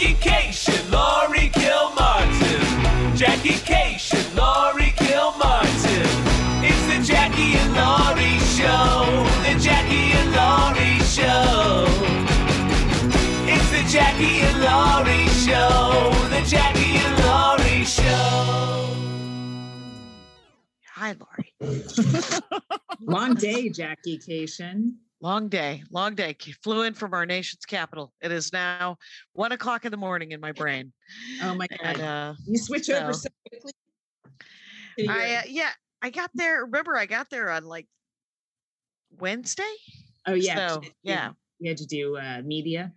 Jackie Kashian, Laurie Kilmartin. Jackie Kashian, Laurie Kilmartin. It's the Jackie and Laurie Show. The Jackie and Laurie Show. It's the Jackie and Laurie Show. The Jackie and Laurie Show. Hi, Laurie. Long day, Jackie Kashian. Long day, long day. Flew in from our nation's capital. It is now one o'clock in the morning in my brain. Oh my And God. uh, You switch over so- so quickly. I uh, yeah, I got there. Remember, I got there on like Wednesday. oh, yeah. so, you had to do- yeah. You had to do uh, media.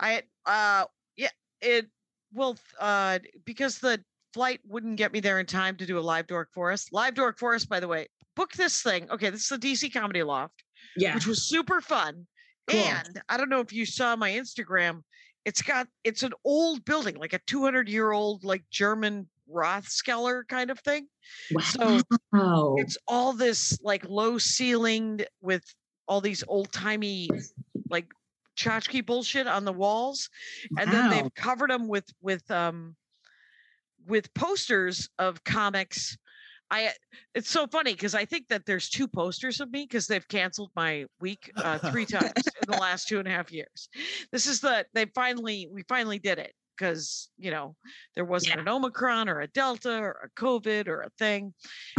I uh yeah it well uh because the flight wouldn't get me there in time to do a live dork forest. Live dork forest, by the way, book this thing. Okay, this is the DC Comedy Loft. Yeah. which was super fun. Cool. And I don't know if you saw my Instagram. It's got it's an old building, like a 200 year old like German Rathskeller kind of thing. So Wow. it's all this like low ceilinged with all these old timey like tchotchke bullshit on the walls, and then they've covered them with with um with posters of comics. I it's so funny because I think that there's two posters of me because they've canceled my week uh, three times in the last two and a half years. This is the they finally we finally did it because you know there wasn't Yeah. an Omicron or a Delta or a COVID or a thing.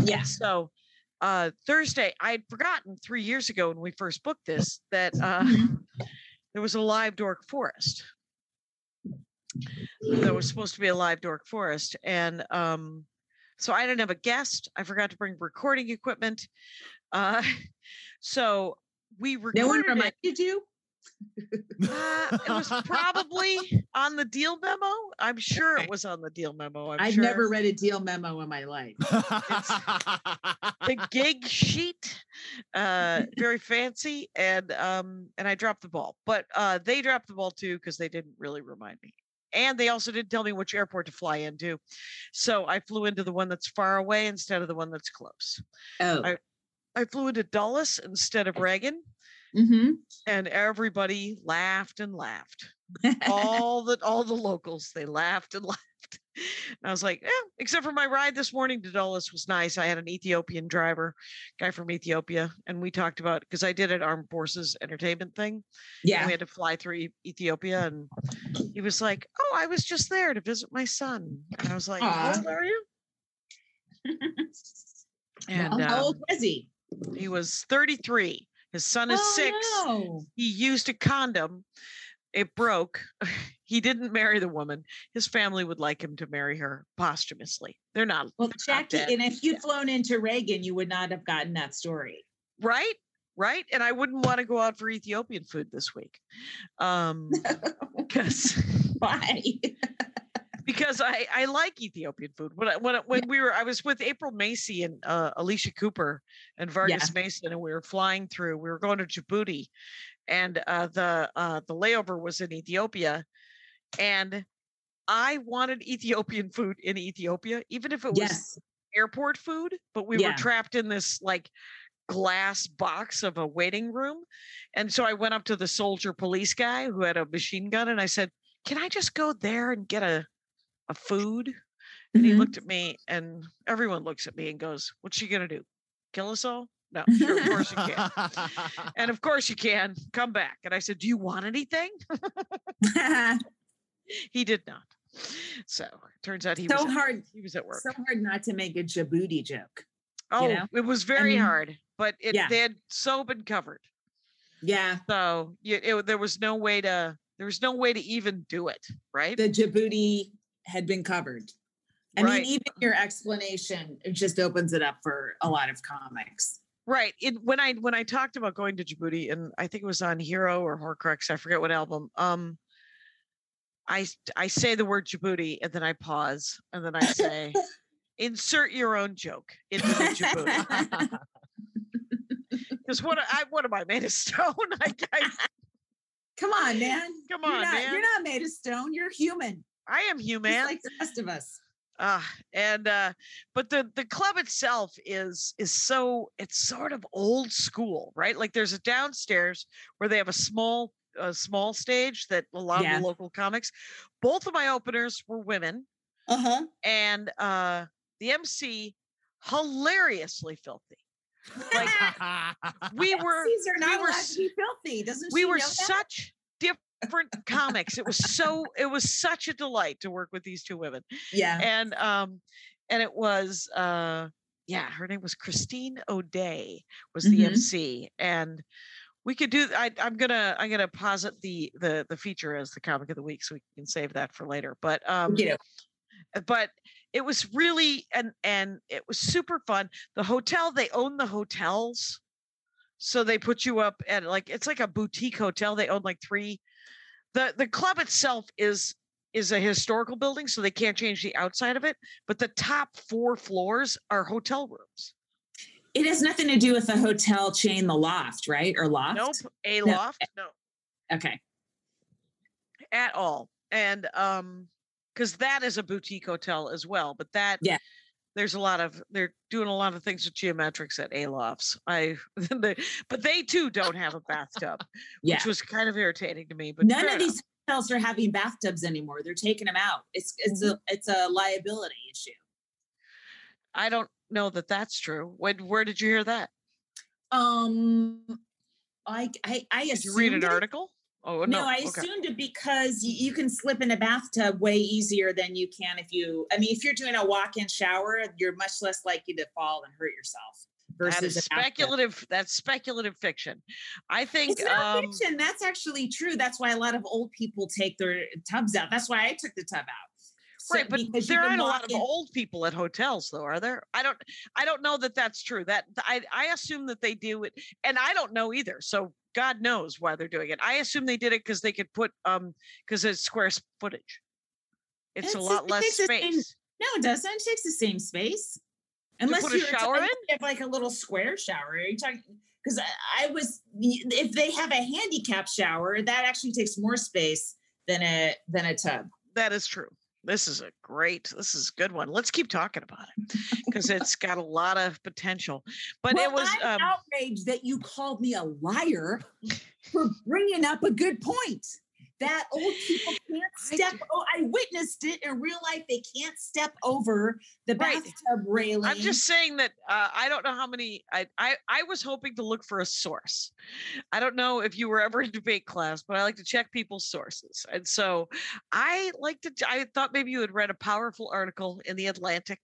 Yes. So uh Thursday, I had forgotten three years ago when we first booked this that uh there was a live dork forest. There was supposed to be a live dork forest. And um so I didn't have a guest. I forgot to bring recording equipment. Uh so we recorded. No one recorded it. reminded you? Uh, it was probably on the deal memo. I'm sure it was on the deal memo. I'm I've sure. never read a deal memo in my life. the gig sheet uh very fancy and um and i dropped the ball but uh they dropped the ball too because they didn't really remind me and they also didn't tell me which airport to fly into so i flew into the one that's far away instead of the one that's close. Oh. I- i flew into dulles instead of reagan. Mm-hmm. and everybody laughed and laughed. All the all the locals they laughed and laughed and i was like yeah except for my ride this morning to dulles was nice i had an ethiopian driver guy from ethiopia and we talked about because i did an armed forces entertainment thing yeah. we had to fly through ethiopia and he was like oh i was just there to visit my son and i was like how old are you and Well, how um, old was he? he was 33 his son is oh, six no. he used a condom. It broke. He didn't marry the woman. His family would like him to marry her posthumously. They're not Well, they're Jackie, and if you'd flown into Reagan, you would not have gotten that story. right, right. And I wouldn't want to go out for Ethiopian food this week, um, because Why? because I I like Ethiopian food. When I, when when we were I was with April Macy and uh, Alicia Cooper and Vargas Mason, and we were flying through. We were going to Djibouti, and uh, the uh, the layover was in Ethiopia, and I wanted Ethiopian food in Ethiopia, even if it was yes. airport food. But we Yeah. were trapped in this like glass box of a waiting room, and so I went up to the soldier police guy who had a machine gun, and I said, "Can I just go there and get a a food?" And he Mhm. looked at me, and everyone looks at me and goes, "What's she gonna do? Kill us all?" No, sure, of course you can. And of course you can. Come back. And I said, "Do you want anything?" He did not. So it turns out he so was at, hard. he was at work. So hard not to make a Djibouti joke. oh, know? it was very mean, hard, but it yeah. they had so been covered. Yeah. So you, it, there was no way to there was no way to even do it, right? The Djibouti had been covered. I Right. mean, even your explanation, it just opens it up for a lot of comics. Right. It, when I when I talked about going to Djibouti, and I think it was on Hero or Horcrux, I forget what album. Um, I I say the word Djibouti, and then I pause, and then I say, "Insert your own joke into the Djibouti." Because what I what am I made of stone? I, I Come on, man. Come You're on, not, man. You're not made of stone. You're human. I am Just human. like the rest of us. Ah, and uh, but the the club itself is is so it's sort of old school, right? Like there's a downstairs where they have a small a small stage that a lot Yeah. of the local comics. Both of my openers were women, Uh-huh. and uh, the MC hilariously filthy. Like we were, not were allowed to be filthy. Doesn't we were such different comics. It was so, it was such a delight to work with these two women. Yeah. and um and it was uh yeah her name was christine o'day was the Mhm. mc and we could do I, i'm gonna i'm gonna posit the the the feature as the comic of the week so we can save that for later but um yeah. but it was really and and it was super fun the hotel they own the hotels so they put you up at like it's like a boutique hotel they own like three the the club itself is is a historical building so they can't change the outside of it but the top four floors are hotel rooms it has nothing to do with the hotel chain, the loft, right? Or loft. nope a No. loft no Okay. at all and um because that is a boutique hotel as well but that Yeah. There's a lot of they're doing a lot of things with geometrics at Alofts. i but they too don't have a bathtub Yeah. which was kind of irritating to me but None of these hotels are having bathtubs anymore. They're taking them out. It's it's Mm-hmm. a it's a liability issue. i don't know that that's true when where did you hear that Um, I I I did you read an article oh No, no, I okay. assumed it because you, you can slip in a bathtub way easier than you can if you. I mean, if you're doing a walk-in shower, you're much less likely to fall and hurt yourself. Versus that speculative that's speculative fiction i think It's not um fiction. That's actually true. That's why a lot of old people take their tubs out. That's why I took the tub out. So- right but there aren't a lot of old people at hotels though are there i don't i don't know that that's true that i i assume that they do it and i don't know either so god knows why they're doing it i assume they did it because they could put um because it's square footage it's a lot less the same- space No, it doesn't. It takes the same space. Unless shower in? you have like a little square shower. Are you talking? Because I, I was, if they have a handicap shower, that actually takes more space than a than a tub. that is true this is a great this is a good one let's keep talking about it because it's got a lot of potential but well, it was I'm um outraged that you called me a liar for bringing up a good point. That old people can't I step. do- Oh, I witnessed it in real life. They can't step over the Right. bathtub railing. I'm just saying that uh, I don't know how many. I, I I was hoping to look for a source. I don't know if you were ever in debate class, but I like to check people's sources, and so I like to. I thought maybe you had read a powerful article in the Atlantic.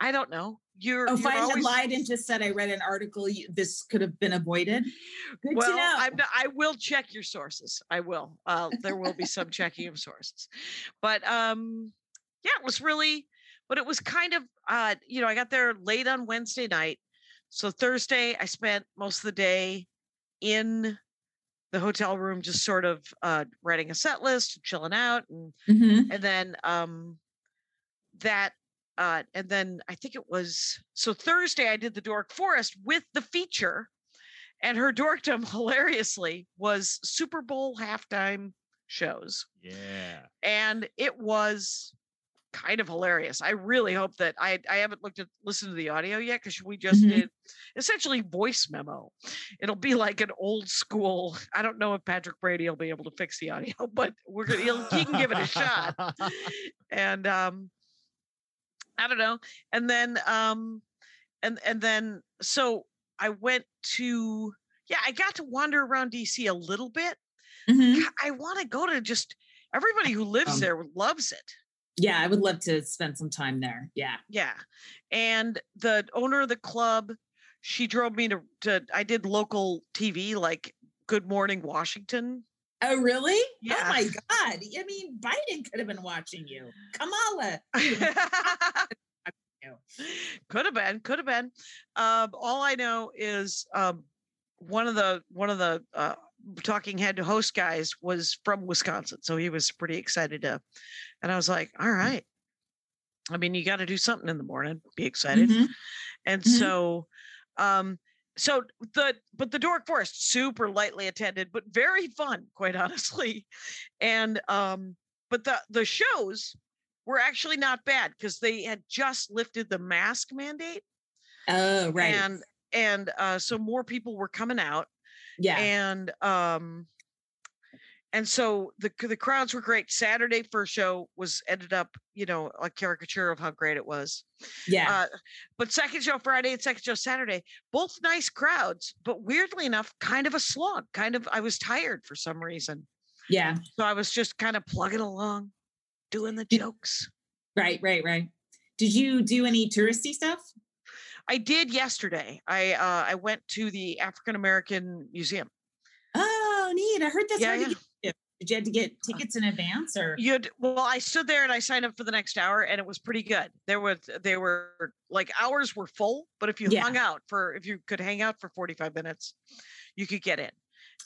I don't know. You're. Oh, if you're I had lied and just said I read an article, you, this could have been avoided. Good well, to know. I'm not, I will check your sources. I will. Uh, there will be some checking of sources, but um, yeah, it was really. But it was kind of, uh, you know, I got there late on Wednesday night, so Thursday I spent most of the day in the hotel room, just sort of uh, writing a set list, chilling out, and Mhm. and then um that uh and then i think it was so thursday i did the dork forest with the feature and her dorkdom hilariously was super bowl halftime shows Yeah. and it was kind of hilarious i really hope that i i haven't looked at listened to the audio yet because we just Mhm. did essentially voice memo it'll be like an old school i don't know if patrick brady will be able to fix the audio but we're gonna he can give it a shot and um i don't know and then um and and then so i went to yeah i got to wander around dc a little bit Mhm. I want to go to just everybody who lives Um, there loves it Yeah, I would love to spend some time there. Yeah. yeah and the owner of the club she drove me to, to i did local tv like good morning washington Oh, really? Yeah. Oh my God. I mean, Biden could have been watching you. Kamala. could have been could have been um all i know is um one of the one of the uh talking head to host guys was from wisconsin so he was pretty excited to and i was like all right i mean you got to do something in the morning be excited Mhm. and Mhm. so um so the but the dork forest super lightly attended but very fun quite honestly and um but the the shows were actually not bad because they had just lifted the mask mandate Oh, right. and and uh so more people were coming out yeah. and um and so the the crowds were great. Saturday first show was ended up, you know, a caricature of how great it was. Yeah. Uh, but second show Friday and second show Saturday, both nice crowds, but weirdly enough, kind of a slog. Kind of, I was tired for some reason, yeah. so I was just kind of plugging along, doing the jokes. Right, right, right. Did you do any touristy stuff? I did yesterday. I uh, I went to the African American Museum. Oh, neat. I heard that's Yeah, hard yeah. to get. Did you have to get tickets in advance or? You'd well, I stood there and I signed up for the next hour, and it was pretty good. There was they were like hours were full, but if you Yeah. hung out for if you could hang out for forty five minutes, you could get in.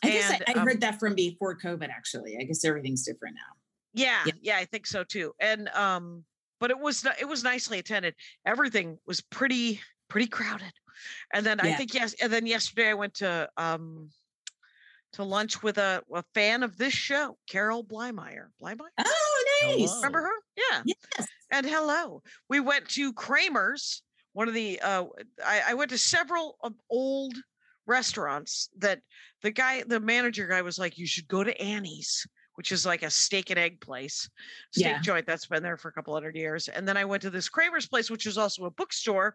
I guess I, I um, heard that from before COVID, actually. I guess everything's different now. Yeah, Yeah. yeah, I think so too. And um, but it was it was nicely attended. Everything was pretty pretty crowded. And then I think yes, and then yesterday I went to um to lunch with a, a fan of this show, Carol Blymeyer. Blymeyer, Oh, nice. Hello. remember her? Yeah. Yes. And hello, we went to Kramer's. One of the uh, I, I went to several of old restaurants that the guy, the manager guy, was like, "You should go to Annie's." Which is like a steak and egg place, steak Yeah. joint that's been there for a couple hundred years. And then I went to this Kramer's place, which is also a bookstore,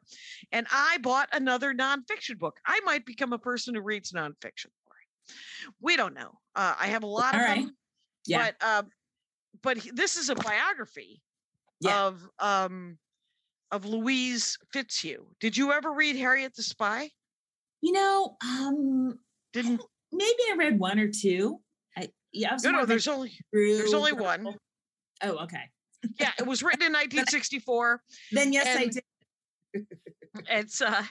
and I bought another nonfiction book. I might become a person who reads nonfiction. We don't know. Uh, I have a lot All of right. them, Yeah. but um, but he- this is a biography Yeah. of um of Louise Fitzhugh. Did you ever read Harriet the Spy? you know, um, Didn't maybe I read one or two. I, yeah, I no no there's only there's only one. Oh, okay. Yeah, it was written in 1964. Then yes, I did. It's uh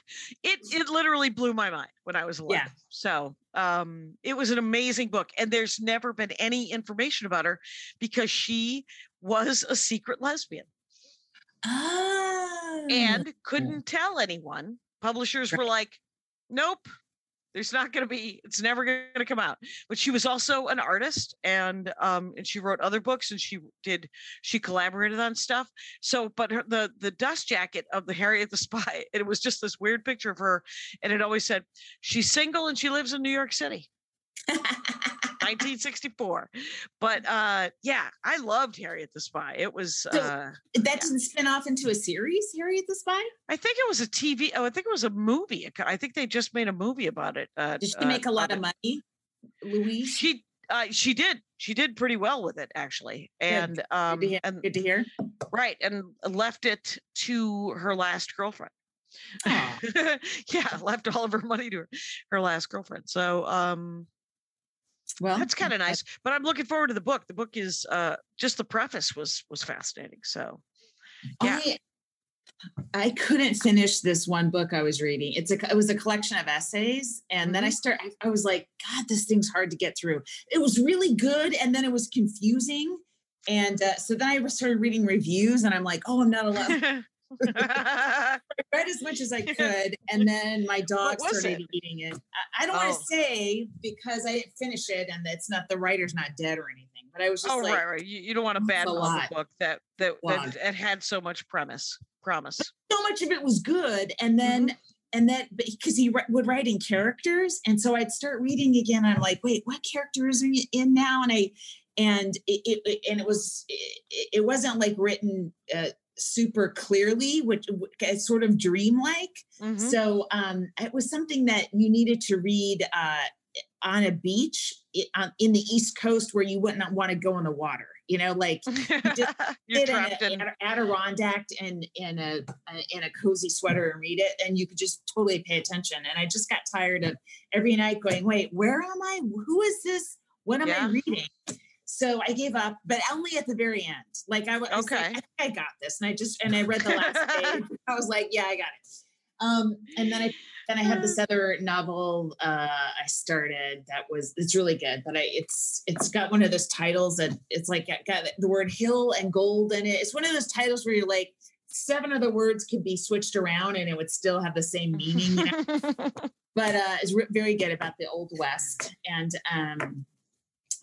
it it literally blew my mind when I was 11. Yeah. So um it was an amazing book and there's never been any information about her because she was a secret lesbian Oh. and couldn't tell anyone. Publishers were like, nope, there's not going to be, it's never going to come out. But she was also an artist and, um, and she wrote other books and she did, she collaborated on stuff. So, but her, the, the dust jacket of the Harriet the Spy, it was just this weird picture of her. And it always said, she's single and she lives in New York City. 1964 but uh yeah i loved harriet the spy it was So- uh that didn't spin off into a series, Harriet the Spy? I think it was a TV. Oh, I think it was a movie. I think they just made a movie about it. Uh, Did she uh, make a lot of of money, Louise? She uh, she did. She did pretty well with it actually, and um, Good to hear. and Good to hear. right, and left it to her last girlfriend. Yeah, left all of her money to her, her last girlfriend. So um, Well, that's kind of nice. But I'm looking forward to the book. The book is uh, just the preface was was fascinating. So yeah. I, I couldn't finish this one book I was reading. It's a it was a collection of essays, and then I Mm-hmm. start. I, I was like, God, this thing's hard to get through. It was really good, and then it was confusing, and uh, so then I started reading reviews, and I'm like, oh, I'm not allowed. I read as much as I could, and then my dog started it? eating it. I, I don't want Oh. to say because I didn't finish it, and it's not the writer's not dead or anything. But I was just oh like, right, right. You, you don't want to "That's a bad lot." book that that, that it had so much premise promise. so much of it was good and then Mm-hmm. and then because he ri- would write in characters and so i'd start reading again i'm like wait what characters are you in now and i and it, it it- and it was it, it wasn't like written uh, super clearly which is sort of dreamlike Mhm. so um it was something that you needed to read uh on a beach in the east coast where you wouldn't want to go in the water you know like You're sit trapped in in. a, Ad- Adirondack and in a, a in a cozy sweater and read it, and you could just totally pay attention. And I just got tired of every night going, "Wait, where am I? Who is this? What am Yeah. I reading?" So I gave up, but only at the very end. Like I was like, Okay. I, think I got this, and I just and I read the last page. I was like, "Yeah, I got it." Um, and then I then I have this other novel uh, I started that was it's really good, but I it's it's got one of those titles that it's like got, got the word hill and gold in it. It's one of those titles where you're like seven of the words could be switched around and it would still have the same meaning. You know? but uh, it's re- very good about the old west and um,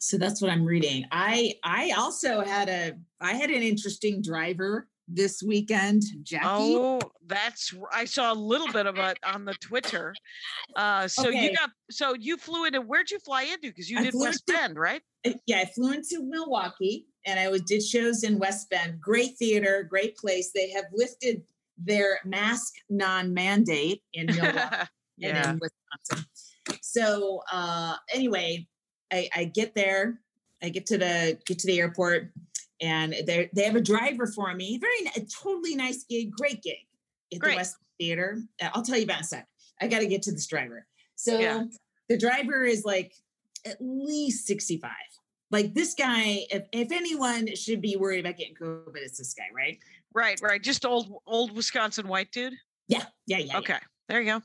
so that's what I'm reading. I I also had a I had an interesting driver this weekend, Jackie. Oh, that's I saw a little bit of it on the Twitter. Uh, so Okay. you got so you flew into where'd you fly into? Because you I did West into- Bend, right? Uh, yeah, I flew into Milwaukee and I was did shows in West Bend. Great theater, great place. They have lifted their mask non-mandate in Milwaukee and in Wisconsin. So uh anyway, I, I get there, I get to the get to the airport, and they they have a driver for me. Very totally nice gig, great gig at Great. the West Theater. Uh, I'll tell you about in a sec. I got to get to this driver. So Yeah. the driver is like at least 65. Like this guy, if, if anyone should be worried about getting COVID, it's this guy, right? Right, right. Just old old Wisconsin white dude. Yeah, yeah, yeah. yeah. Okay. There you go.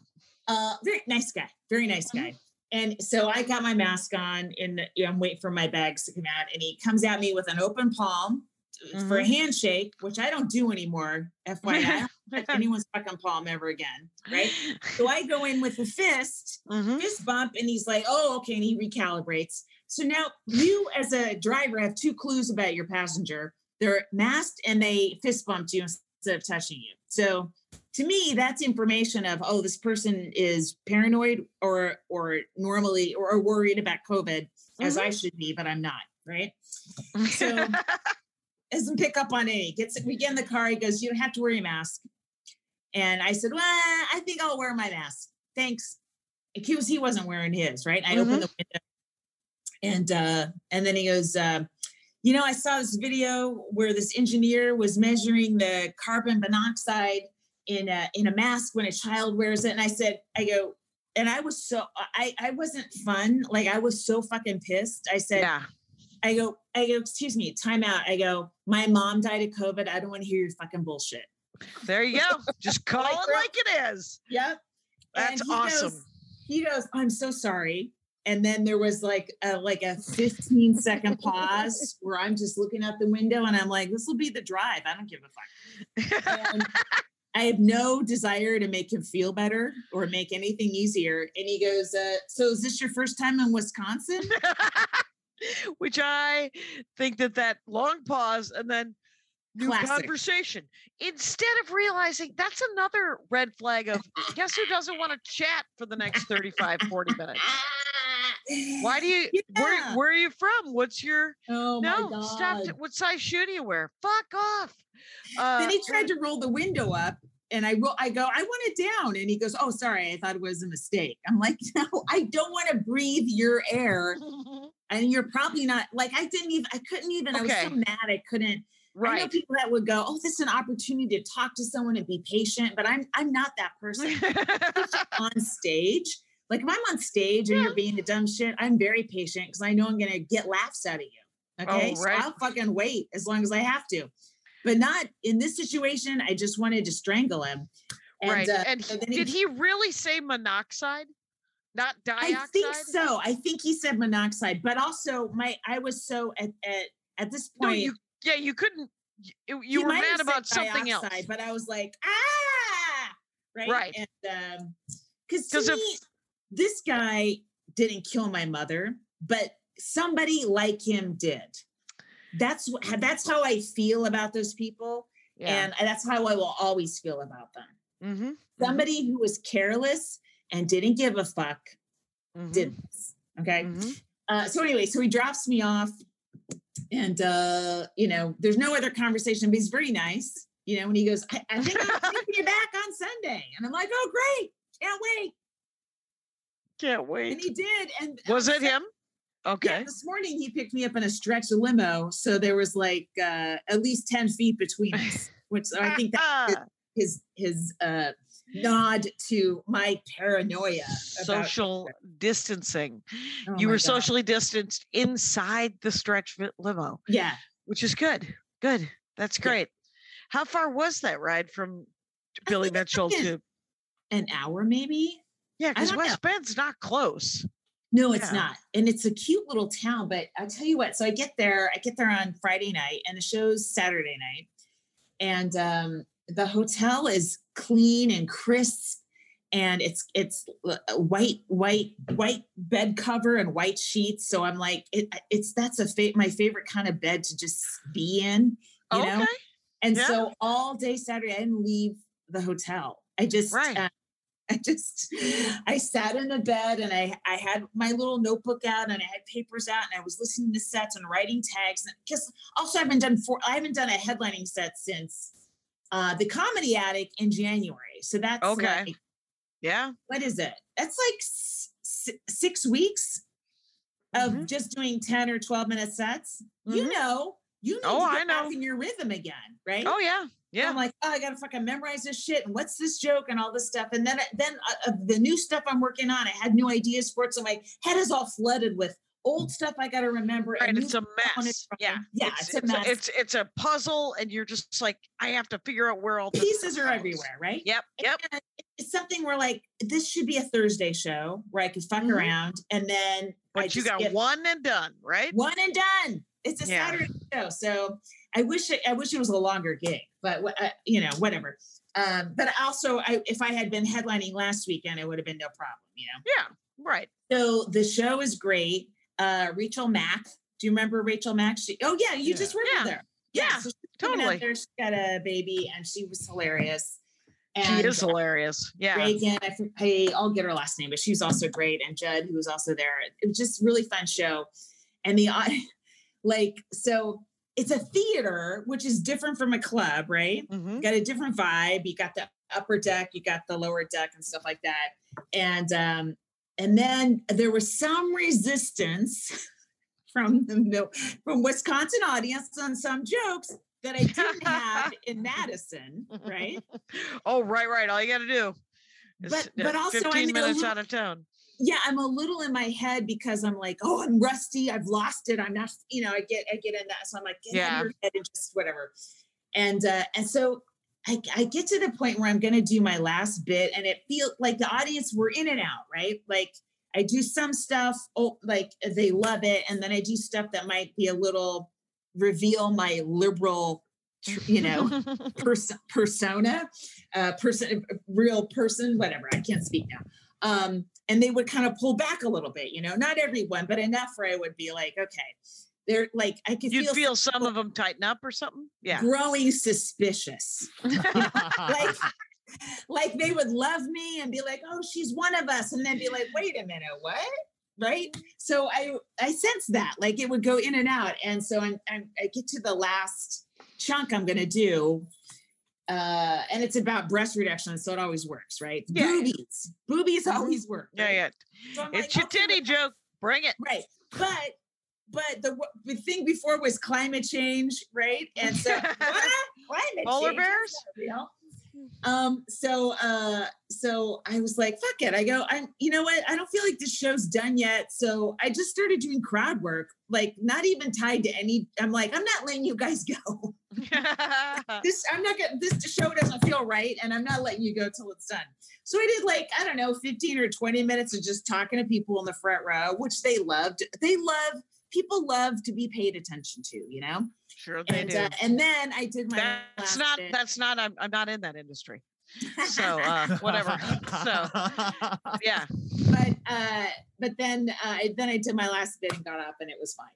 Uh, very nice guy. Very nice Mhm. guy. And so I got my mask on, and you know, I'm waiting for my bags to come out, and he comes at me with an open palm uh, for a handshake, which I don't do anymore. FYI, I don't touch anyone's fucking palm ever again, right? So I go in with a fist, Mhm. fist bump, and he's like, "Oh, okay," and he recalibrates. So now you, as a driver, have two clues about your passenger: they're masked and they fist bumped you instead of touching you. So to me, that's information of oh, this person is paranoid or or normally or, or worried about COVID, as I should be, but I'm not. Right? So- doesn't pick up on any. Gets we get in the car. He goes, "You don't have to wear your mask." And I said, "Well, I think I'll wear my mask. Thanks." Because he wasn't wearing his, right? I opened the window, and uh, and then he goes, uh, "You know, I saw this video where this engineer was measuring the carbon monoxide in a in a mask when a child wears it." And I said, "I go." And I was so I I wasn't fun. Like I was so fucking pissed. I said, yeah. I go, I go, excuse me, time out. I go, my mom died of COVID. I don't want to hear your fucking bullshit. There you go. Just call Like, it like it is. Yep. That's he awesome. Goes, he goes, I'm so sorry. And then there was like a like a 15 second pause where I'm just looking out the window and I'm like, this will be the drive. I don't give a fuck. And I have no desire to make him feel better or make anything easier. And he goes, uh, so is this your first time in Wisconsin? Which I think that that long pause and then new Classic. conversation instead of realizing that's another red flag of guess who doesn't want to chat for the next 35 40 minutes why do you where, Yeah. where are you from what's your Oh no God. stop it. what size shoe do you wear fuck off uh, then he tried to roll the window up and I roll, I go, I want it down. And he goes, Oh, sorry, I thought it was a mistake. I'm like, No, I don't want to breathe your air. And you're probably not like I didn't even I couldn't even okay. I was so mad I couldn't. I know right people that would go, Oh, this is an opportunity to talk to someone and be patient, but I'm I'm not that person. on stage. Like if I'm on stage and Yeah. you're being a dumb shit, I'm very patient because I know I'm gonna get laughs out of you. Okay. Oh, right. So I'll fucking wait as long as I have to. But not in this situation. I just wanted to strangle him. And, right uh, and so he- did he really say monoxide not dioxide I think so. I think he said monoxide, but also my I was so at at, at this no point. you yeah you couldn't you, you were mad about something dioxide, else But I was like, ah, right, Right. And um, because if- me, this guy didn't kill my mother, but somebody like him did. That's that's how I feel about those people, yeah and that's how I will always feel about them. mm-hmm. Somebody who was careless and didn't give a fuck Mm-hmm. did this. Okay. Mhm. Uh, so anyway, so he drops me off, and uh, you know, there's no other conversation, but he's very nice. You know, and he goes, I, I think I'm taking you back on Sunday. And I'm like, oh great, can't wait. Can't wait. And he did. And Was it him? Yeah, Okay. this morning he picked me up in a stretch limo. So there was like uh at least 10 feet between us, which I think that his his uh nod to my paranoia about social distancing. Oh you were God. socially distanced inside the stretch limo, Yeah. which is good. Good. That's Yeah. great. How far was that ride from Billy Mitchell to? An hour maybe. Yeah, because West Bend's not close. No, it's Yeah. not. And it's a cute little town, but I'll tell you what, so I get there, I get there on Friday night and the show's Saturday night. And um the hotel is clean and crisp and it's it's a white white white bed cover and white sheets so i'm like it, it's that's a fa- my favorite kind of bed to just be in you okay. know And Yeah. so all day Saturday, I didn't leave the hotel. I just, Right. uh, I just, I sat in the bed and I, I had my little notebook out and I had papers out and I was listening to sets and writing tags. Because also I haven't done four, I haven't done a headlining set since uh, the Comedy Attic in January. So that's Okay. like, Yeah. what is it? That's like s- six weeks of Mhm. just doing 10 or 12 minute sets. You Mhm. know, you need Oh, to I get back in your rhythm again, right? Oh yeah. So Yeah. I'm like, oh, I gotta fucking memorize this shit. And what's this joke and all this stuff? And then, then uh, the new stuff I'm working on, I had new ideas for it. So my head is all flooded with old stuff I gotta remember. Right. and It's a I mess. try. Yeah. yeah, it's, a mess. It's it's a puzzle, and you're just like, I have to figure out where all the Pieces are everywhere, right? Yep. Yep. And it's something where like this should be a Thursday show where I could fuck Mhm. around, and then I But you got one and done, right? one and done. It's a Yeah. Saturday show, so I wish it, I wish it was a longer gig, but uh, you know whatever. Um, but also, I, if I had been headlining last weekend, it would have been no problem, you know. Yeah. Right. So the show is great. Uh, Rachel Mack, do you remember Rachel Mack? She, oh yeah, you Yeah. just worked Yeah. with her. Yeah, so totally. There, she got a baby, and she was hilarious. she is hilarious. Yeah. Reagan, I, I, I'll get her last name, but she was also great. And Judd, who was also there. It was just really fun show. And the, like, so it's a theater, which is different from a club, right? Mhm. Got a different vibe. You got the upper deck, you got the lower deck and stuff like that. And, um, and then there was some resistance from the from Wisconsin audience on some jokes that I didn't have in Madison, right? Oh, right, right. All you got to do. Is But- but also, I 15 mean, a minutes little- out of town. yeah i'm a little in my head because i'm like oh i'm rusty i've lost it i'm not you know i get i get in that so i'm like get Yeah. of your head and just whatever and uh and so I, I get to the point where i'm going to do my last bit and it feels like the audience we're in and out right like i do some stuff oh like they love it and then i do stuff that might be a little reveal my liberal you know pers- persona, uh, person, real person, whatever. I can't speak now. Um, and they would kind of pull back a little bit, you know, not everyone, but enough where I would be like, okay, they're like, I could You'd feel, feel some of them tighten up or something. Yeah. growing suspicious. like, like they would love me and be like, oh, she's one of us. And then be like, wait a minute, what? Right. So I, I sense that like it would go in and out. And so I'm, I'm I get to the last chunk I'm going to do. Uh, and it's about breast reduction. So it always works, right? Yeah, yeah. Boobies. Boobies Mhm. always work. yeah, right? yeah. So It's like, your okay, titty joke. Bring it. Right. But but the the thing before was climate change, right? And so what? climate Polar change, bears? Um, so uh so I was like, fuck it. I go, I'm you know what? I don't feel like this show's done yet. So I just started doing crowd work, like not even tied to any. I'm like, I'm not letting you guys go. this I'm not gonna this show doesn't feel right, and I'm not letting you go till it's done. So I did like, I don't know, 15 or 20 minutes of just talking to people in the front row, which they loved. They love people love to be paid attention to, you know? sure they And do. uh, and then I did my that's last not. bit. That's not. I'm. I'm not in that industry. So uh, whatever. So yeah. but uh but then uh then I did my last bit and got up and it was fine.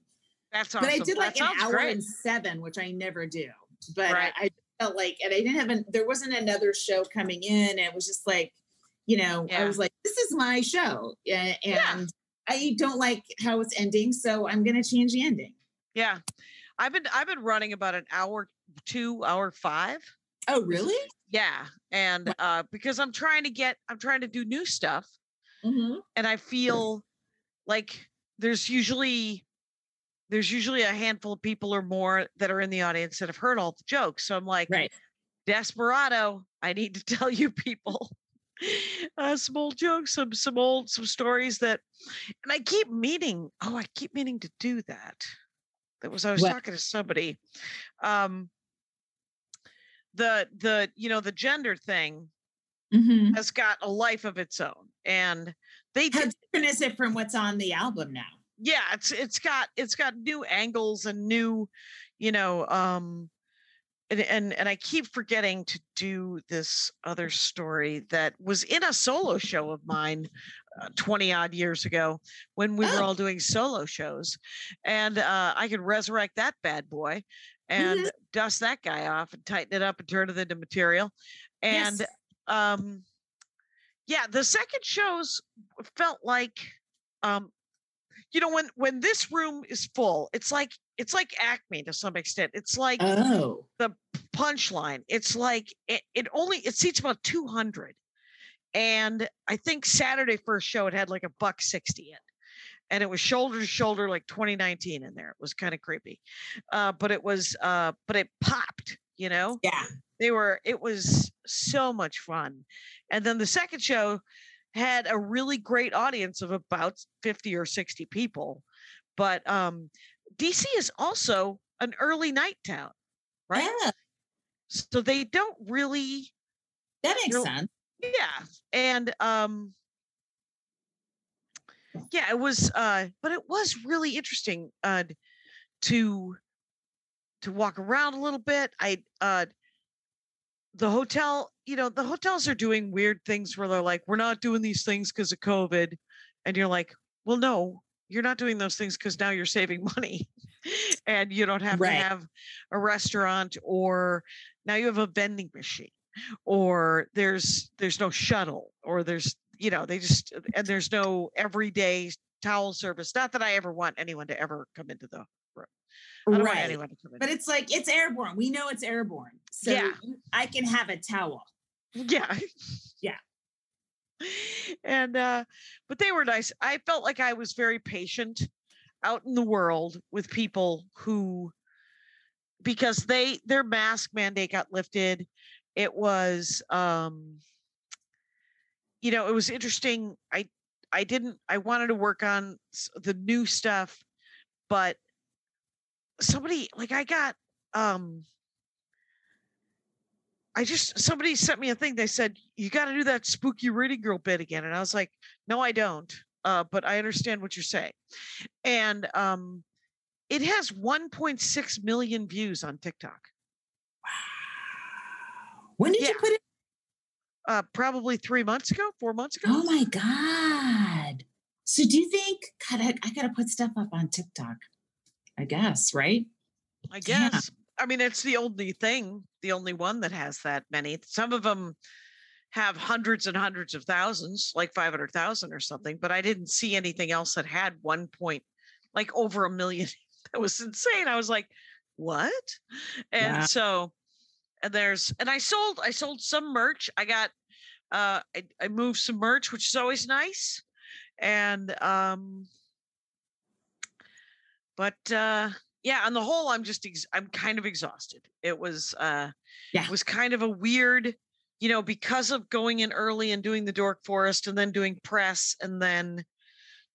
That's awesome. But I did like that an hour great. and seven, which I never do. But Right. I, I felt like, and I didn't have, an, there wasn't another show coming in. And it was just like, you know, I was like, this is my show. Yeah and, Yeah. I don't like how it's ending. So I'm going to change the ending. Yeah. I've been. I've been running about an hour, two, hour five. Oh, really? Yeah, and uh, because I'm trying to get. I'm trying to do new stuff. Mm-hmm. and I feel like there's usually there's usually a handful of people or more that are in the audience that have heard all the jokes. So I'm like, Right. desperado, I need to tell you people uh, some old jokes, some some old some stories that, and I keep meaning. Oh, I keep meaning to do that. That was I was What? talking to somebody. Um, the the you know the gender thing Mm-hmm. has got a life of its own, and they How did different is it from what's on the album now? yeah it's it's got it's got new angles and new you know um and and, and i keep forgetting to do this other story that was in a solo show of mine uh, 20 odd years ago when we were Oh. all doing solo shows and uh i could resurrect that bad boy and Mhm. dust that guy off and tighten it up and turn it into material. And Yes. um yeah, the second shows felt like um you know when when this room is full, it's like it's like Acme to some extent. It's like Oh. punchline. It's like it, it only it seats about 200. And I think Saturday first show it had like a buck 60 in. And it was shoulder to shoulder like 2019 in there. It was kind of creepy. Uh, but it was uh but it popped, you know? Yeah. They were it was so much fun. And then the second show had a really great audience of about 50 or 60 people. But um DC is also an early night town, right? Yeah, so they don't really that makes You're- sense. yeah and um yeah it was uh but it was really interesting uh to to walk around a little bit i uh the hotel you know the hotels are doing weird things where they're like we're not doing these things because of covid and you're like well no you're not doing those things because now you're saving money and you don't have Right. to have a restaurant or now you have a vending machine or there's there's no shuttle or there's you know they just and there's no everyday towel service not that i ever want anyone to ever come into the i don't want Right. anyone to come in But it's like it's airborne. We know it's airborne. So Yeah. I can have a towel. yeah Yeah. and uh but they were nice i felt like i was very patient out in the world with people who because they their mask mandate got lifted it was um you know it was interesting i i didn't i wanted to work on the new stuff but somebody like i got um I just somebody sent me a thing. They said you got to do that spooky reading girl bit again, and I was like, no, I don't. Uh, but I understand what you're saying, and um, it has 1.6 million views on TikTok. Wow! When did Yeah. you put it? Uh, probably three months ago, four months ago. Oh my God. So do you think God, I, I gotta put stuff up on TikTok? I guess, right? I Yeah. guess. I mean, it's the only thing, the only one that has that many. Some of them have hundreds and hundreds of thousands, like 500,000 or something, but I didn't see anything else that had one point, like over a million. that was insane. I was like, what? And Wow. so, and there's, and I sold, I sold some merch. I got, uh, I, I moved some merch, which is always nice. And, um, but, uh, yeah, on the whole, I'm just ex- I'm kind of exhausted. It was uh Yeah. it was kind of a weird, you know, because of going in early and doing the Dork Forest and then doing press and then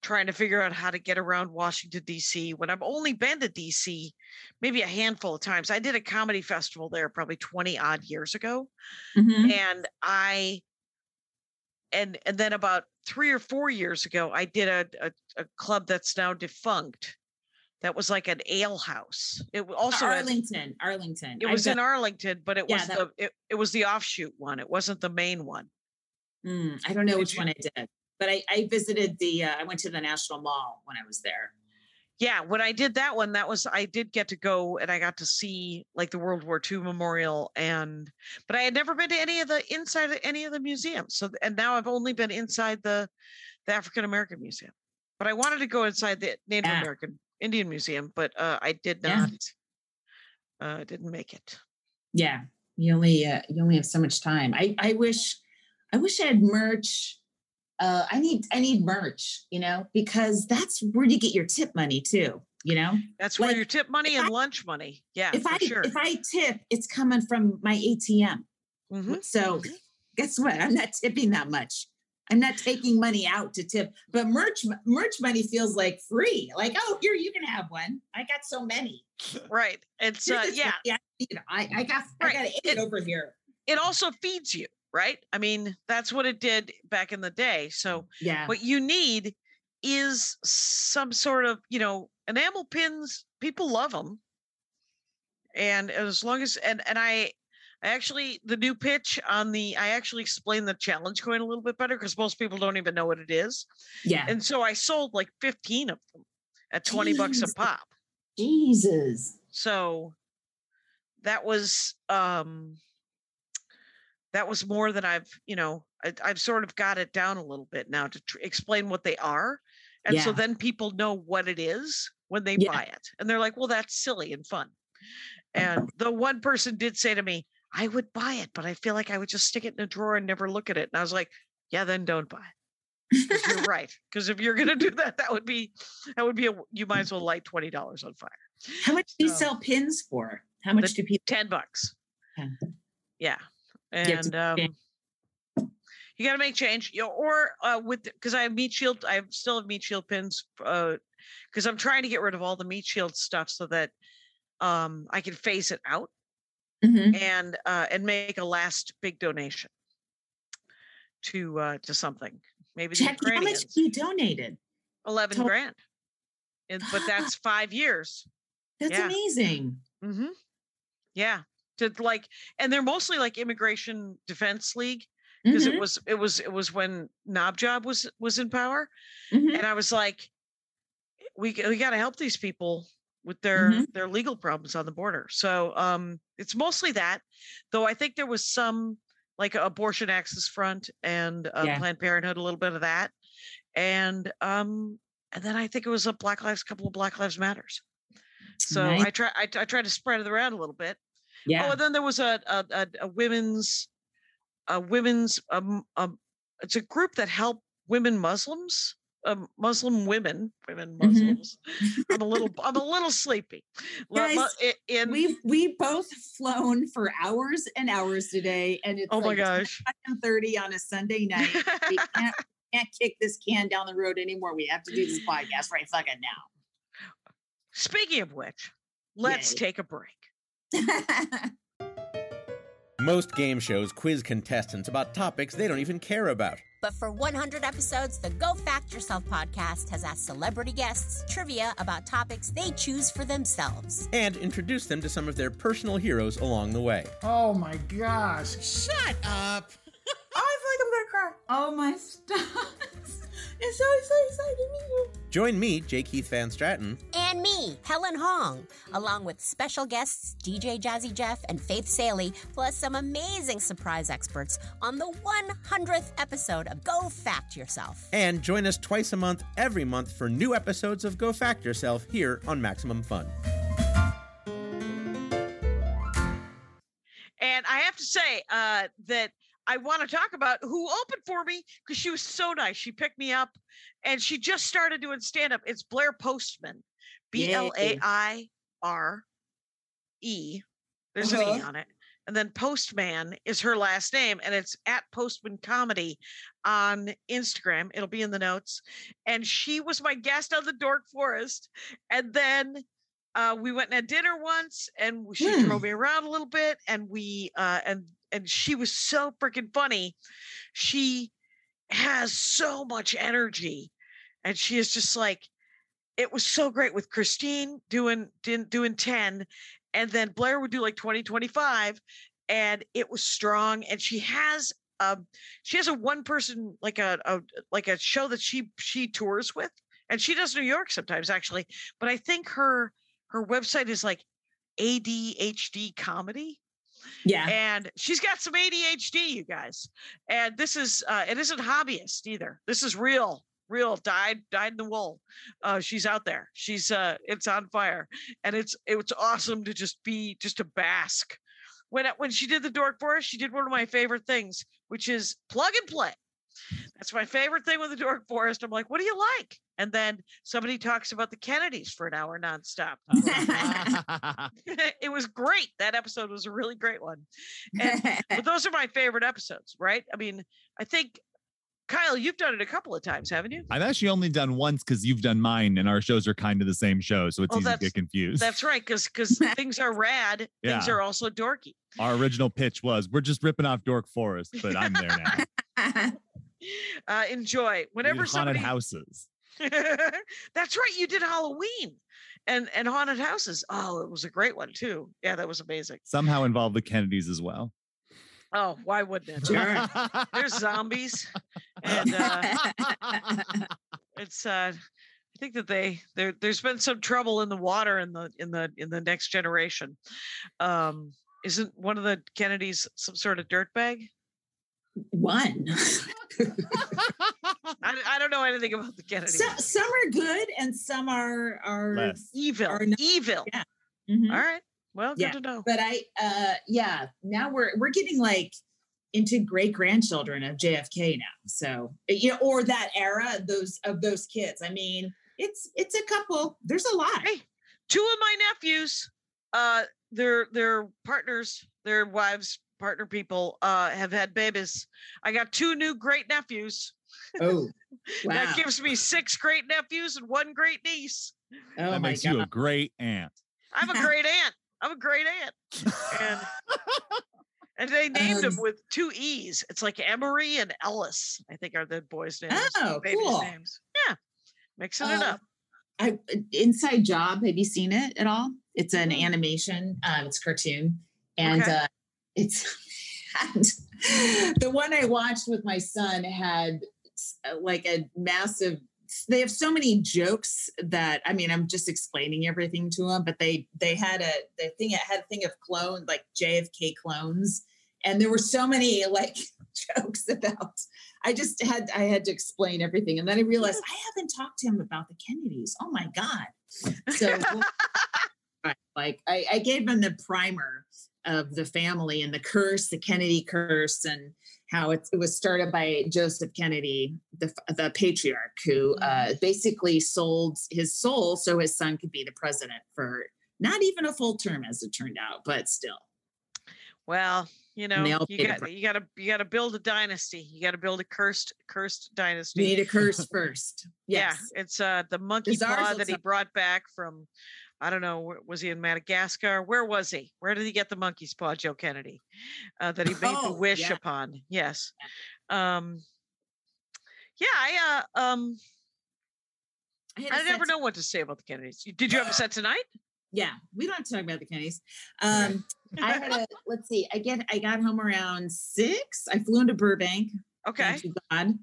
trying to figure out how to get around Washington D.C. When I've only been to D.C. maybe a handful of times. I did a comedy festival there probably 20 odd years ago, Mhm. and I and and then about three or four years ago, I did a a, a club that's now defunct. That was like an ale house. It also had- Arlington, Arlington. it was in Arlington, but it Yeah, was that- the it, it was the offshoot one. It wasn't the main one. Mm, I don't know Did which you- one I did, but I, I visited the. Uh, I went to the National Mall when I was there. Yeah, when I did that one, that was I did get to go and I got to see like the World War II memorial and but I had never been to any of the inside of any of the museums. So and now I've only been inside the the African American Museum. But I wanted to go inside the Native Yeah. American Indian Museum, but uh, I did Yeah. not. Uh, didn't make it. Yeah, you only uh, you only have so much time. I I wish I wish I had merch. Uh, I need I need merch, you know, because that's where you get your tip money too. You know, That's where Like, your tip money and I- lunch money. Yeah, if for I sure. if I tip, it's coming from my ATM. Mhm. So Mhm. guess what? I'm not tipping that much. I'm not taking money out to tip, but merch merch money feels like free. Like, oh, here you can have one. I got so many. Right. It's uh, yeah. one. yeah. You know, I I got I got It- over here. it also feeds you, right? I mean, that's what it did back in the day. So Yeah. what you need is some sort of, you know, enamel pins. People love them. And as long as and and I I actually the new pitch on the I actually explained the challenge coin a little bit better because most people don't even know what it is. Yeah. And so I sold like 15 of them at 20 bucks a pop. Jesus. So that was um that was more than I've, you know, I, I've sort of got it down a little bit now to tr- explain what they are. And so then people know what it is when they Yeah. buy it. And they're like, well, that's silly and fun. And the one person did say to me, I would buy it, but I feel like I would just stick it in a drawer and never look at it. And I was like, yeah, then don't buy it. You're right. Because if you're gonna do that, that would be that would be a you might as well light twenty dollars on fire. How much do you So- sell pins for? How much do people? Ten bucks. Yeah. to And um change. you gotta make change. You know, or uh with because I have meat shield, I still have meat shield pins uh because I'm trying to get rid of all the meat shield stuff so that um I can phase it out Mhm. and uh and make a last big donation to uh to something. Maybe the how much you donated? 11 Tot- grand. And, but that's five years. That's Yeah. amazing. hmm Yeah. To like, and they're mostly like immigration defense league because Mhm, it was, it was, it was when Knobjob was, was in power. mhm. And I was like, we, we got to help these people with their, Mhm. their legal problems on the border. So, um, it's mostly that though. I think there was some like abortion access front and uh, Yeah. Planned Parenthood, a little bit of that. And, um, and then I think it was a Black Lives, couple of Black Lives Matters. So Nice. I try I, I try to spread it around a little bit. Yeah. Oh, and then there was a a, a, a women's a women's um, um it's a group that help women Muslims. Um, Muslim women, women Mhm. Muslims. I'm a little, I'm a little sleepy. Guys, We've we both flown for hours and hours today, and it's oh my like gosh, thirty on a Sunday night. we can't, can't kick this can down the road anymore. We have to do this podcast right fucking now. Speaking of which, let's Yay. take a break. now. Most game shows quiz contestants about topics they don't even care about. But for 100 episodes, the Go Fact Yourself podcast has asked celebrity guests trivia about topics they choose for themselves. And introduced them to some of their personal heroes along the way. Oh my gosh. Shut up! I feel like I'm gonna cry. Oh my stars. It's so, so exciting to meet you. Join me, J. Keith van Straaten, And me, Helen Hong, along with special guests DJ Jazzy Jeff and Faith Salie, plus some amazing surprise experts on the 100th episode of Go Fact Yourself. and join us twice a month every month for new episodes of Go Fact Yourself here on Maximum Fun. And I have to say uh, that I want to talk about who opened for me because she was so nice. She picked me up and she just started doing stand up. It's Blaire Postman, B L A I R E. There's an E Uh-huh. on it. And then Postman is her last name, and it's at Postman Comedy on Instagram. It'll be in the notes. And she was my guest on the Dork Forest. And then uh, we went and had dinner once, and she Hmm. drove me around a little bit, and we uh, and and she was so freaking funny. She has so much energy, and she is just like, it was so great with Christine doing doing, ten, and then Blaire would do like 20, 25, and it was strong. And she has um she has a one person like a, a like a show that she she tours with, and she does New York sometimes actually. But I think her her website is like ADHD comedy Yeah. and she's got some ADHD, you guys. And this is uh it isn't hobbyist either. This is real, real dyed dyed in the wool. Uh she's out there. She's uh it's on fire. And it's it's awesome to just be just to bask. When when she did the Dork Forest, she did one of my favorite things, which is plug and play. That's my favorite thing with the Dork Forest. I'm like, what do you like? And then somebody talks about the Kennedys for an hour nonstop. it was great. That episode was a really great one. And but those are my favorite episodes, right? I mean, I think Kyle, you've done it a couple of times, haven't you? I've actually only done once because you've done mine, and our shows are kind of the same show, so it's Oh, easy to get confused. That's right, because because things are rad, yeah. things are also dorky. Our original pitch was we're just ripping off Dork Forest, but I'm there now. Uh, enjoy whenever haunted somebody. houses. That's right, you did Halloween and and haunted houses. Oh, it was a great one too. Yeah, that was amazing. Somehow involved the Kennedys as well. Oh, why wouldn't it? There's zombies, and uh, it's uh i think that they there there's been some trouble in the water in the in the in the next generation um isn't one of the Kennedys some sort of dirtbag? One. I, I don't know anything about the Kennedys. some, some are good and some are are Less. evil, are not- evil. Yeah. Mhm. All right. Well, good Yeah, to know. But I uh yeah, now we're we're getting like into great grandchildren of JFK now. So you know, or that era, those of those kids. I mean, it's it's a couple. There's a lot. Hey, two of my nephews, uh, their their partners, their wives, partner people, uh, have had babies. I got two new great nephews. Oh, wow. That gives me six great nephews and one great niece. oh that my makes god. you a great aunt. I'm a great aunt. I'm a great aunt. And and they named them Um, with two E's. It's like Emery and Ellis, I think are the boys' names. Oh, babies' cool. names. Yeah. Mixing it Uh, up. I Inside Job. Have you seen it at all? It's an animation. Um, it's a cartoon, and Okay. uh, it's the one I watched with my son had like a massive. They have so many jokes that I mean, I'm just explaining everything to him, but they they had a the thing it had a thing of clone like JFK clones, and there were so many like jokes about I just had I had to explain everything, and then I realized I haven't talked to him about the Kennedys. Oh my god! So, like, I, I gave him the primer of the family and the curse, the Kennedy curse, and how it, it was started by Joseph Kennedy, the the patriarch, who uh, basically sold his soul so his son could be the president for not even a full term, as it turned out, but still. Well, you know, you got you got to you got to build a dynasty. You got to build a cursed cursed You dynasty. need a curse first. Yes. Yeah, it's uh the monkey paw that he brought back from I don't know, was he in Madagascar? Where was he? Where did he get the monkey's paw, Joe Kennedy? Uh, that he made the Oh, wish yeah. upon. Yes. Um yeah, I uh um I set never know what to say about the Kennedys. Did you have a set tonight? yeah we don't have to talk about the kennedys um i had a let's see i get i got home around six i flew into burbank Okay. god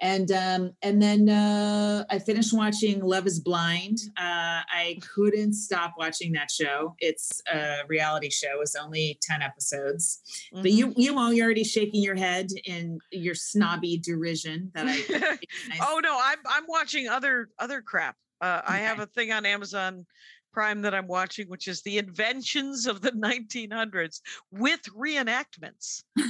and um and then uh i finished watching love is blind. Uh i couldn't stop watching that show. It's a reality show. It's only 10 episodes. But Mhm. you you won't you're already shaking your head in your snobby derision that i oh no, I'm I'm watching other other crap. Uh, I have a thing on Amazon Prime that I'm watching, which is the inventions of the 1900s with reenactments.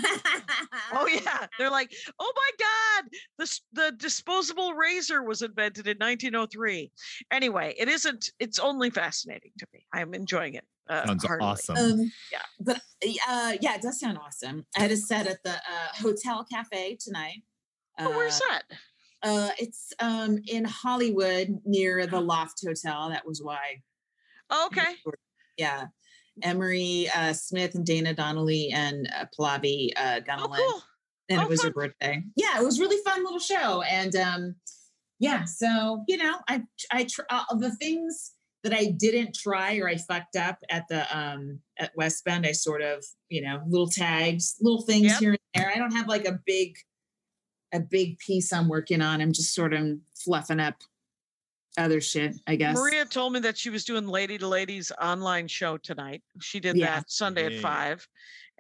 Oh yeah, they're like, oh my god, the the disposable razor was invented in 1903. Anyway, it isn't. It's only fascinating to me. I'm enjoying it. Uh, Sounds heartily. awesome. Um, Yeah. But uh, yeah, it does sound awesome. I had a set at the uh, Hotel Cafe tonight. Oh, where's Uh, that? Uh, it's um, in Hollywood near the Aloft Hotel. That was why. Oh, okay. Yeah. Emery uh, Smith and Dana Donnelly and uh, Pallavi uh, Oh, cool. And Oh, it was her birthday. Yeah, it was really fun little show. And um, yeah, so you know, I I tr- uh, the things that I didn't try or I fucked up at the um at West Bend, I sort of you know little tags, little things Yep. here and there. I don't have like a big a big piece I'm working on. I'm just sort of fluffing up other shit, I guess. Maria told me that she was doing Lady to Ladies online show tonight. She did Yeah. that Sunday at five.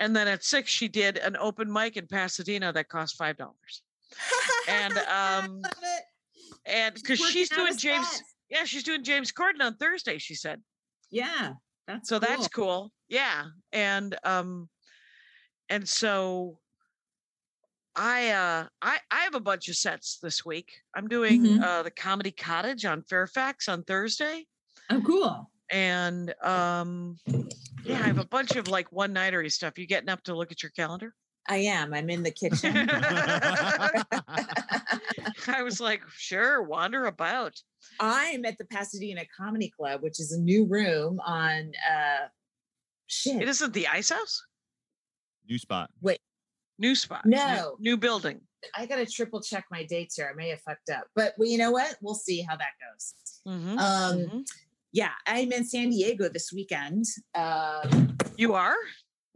And then at six, she did an open mic in Pasadena that cost five dollars. And um and because she's doing James, yeah, she's doing James Corden on Thursday, she said. Yeah, that's So that's cool. cool. Yeah. And um and so I uh I I have a bunch of sets this week. I'm doing Mhm. uh the Comedy Cottage on Fairfax on Thursday. Oh, cool. and um yeah i have a bunch of like one nightery stuff you getting up to look at your calendar I am. I'm in the kitchen. i was like sure wander about I'm at the Pasadena Comedy Club, which is a new room on uh shit. it isn't the ice house New spot. Wait. New spot No. new, building I gotta triple check my dates here. I may have fucked up, but well, you know what? We'll see how that goes. Mhm, Um, mhm. Yeah, I'm in San Diego this weekend. Um, you are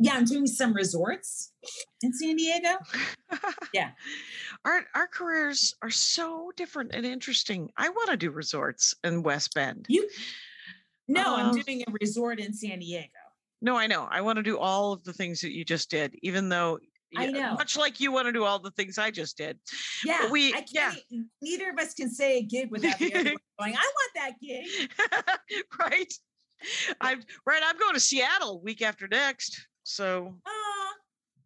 yeah, I'm doing some resorts in San Diego. Yeah. our our careers are so different and interesting i want to do resorts in west bend You no, I'm Uh, doing a resort in San Diego. No, I know. I want to do all of the things that you just did, even though I know. much like you want to do all the things I just did. Yeah, we- I yeah. can't. Neither of us can say a gig without the other going. I want that gig. right. I'm right. I'm going to Seattle week after next. So Ah,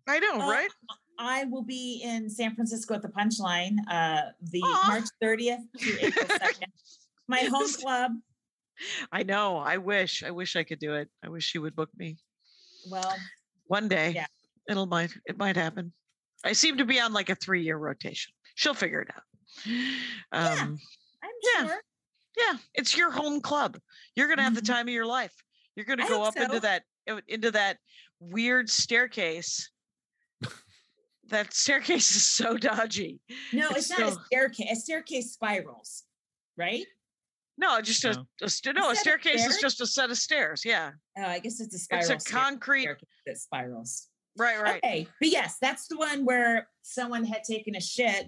I know, Uh, right? I will be in San Francisco at the Punchline, uh, the. March 30th to April 2nd. My home club. I know. I wish. I wish I could do it. I wish you would book me Well, one day. Yeah. It'll might it might happen. I seem to be on like a three year rotation. She'll figure it out. Um, I'm Yeah. sure. yeah, it's your home club. You're gonna have the Mhm. time of your life. You're gonna I go hope up into that uh, into that weird staircase. that staircase is so dodgy. No, It's it's, not a staircase. A staircase spirals, right? No, just a, No. a sta- no, a set of staircase is just a set of stairs. Yeah, Oh, I guess it's a spiral. it's a concrete. staircase that spirals. Right, right. Okay, but yes, that's the one where someone had taken a shit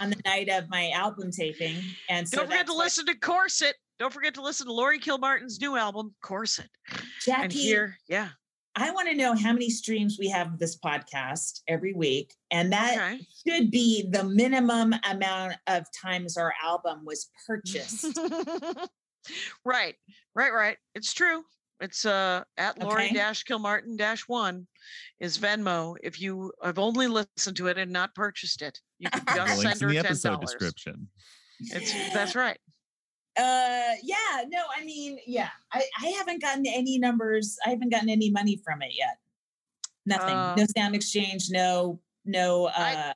on the night of my album taping, and so Don't forget to listen to Corset. Don't forget to listen to Laurie Kilmartin's new album, Corset. And here, yeah. I want to know how many streams we have this podcast every week, and that Okay. should be the minimum amount of times our album was purchased. right, right, right. It's true. It's uh at Laurie Okay. dash Kilmartin dash one is Venmo. If you have only listened to it and not purchased it, you can just links send in the ten episode description. It's that's right. uh, yeah, no, I mean, yeah, I, I haven't gotten any numbers. I haven't gotten any money from it yet. Nothing. Uh, no sound exchange. No, no. Uh, I-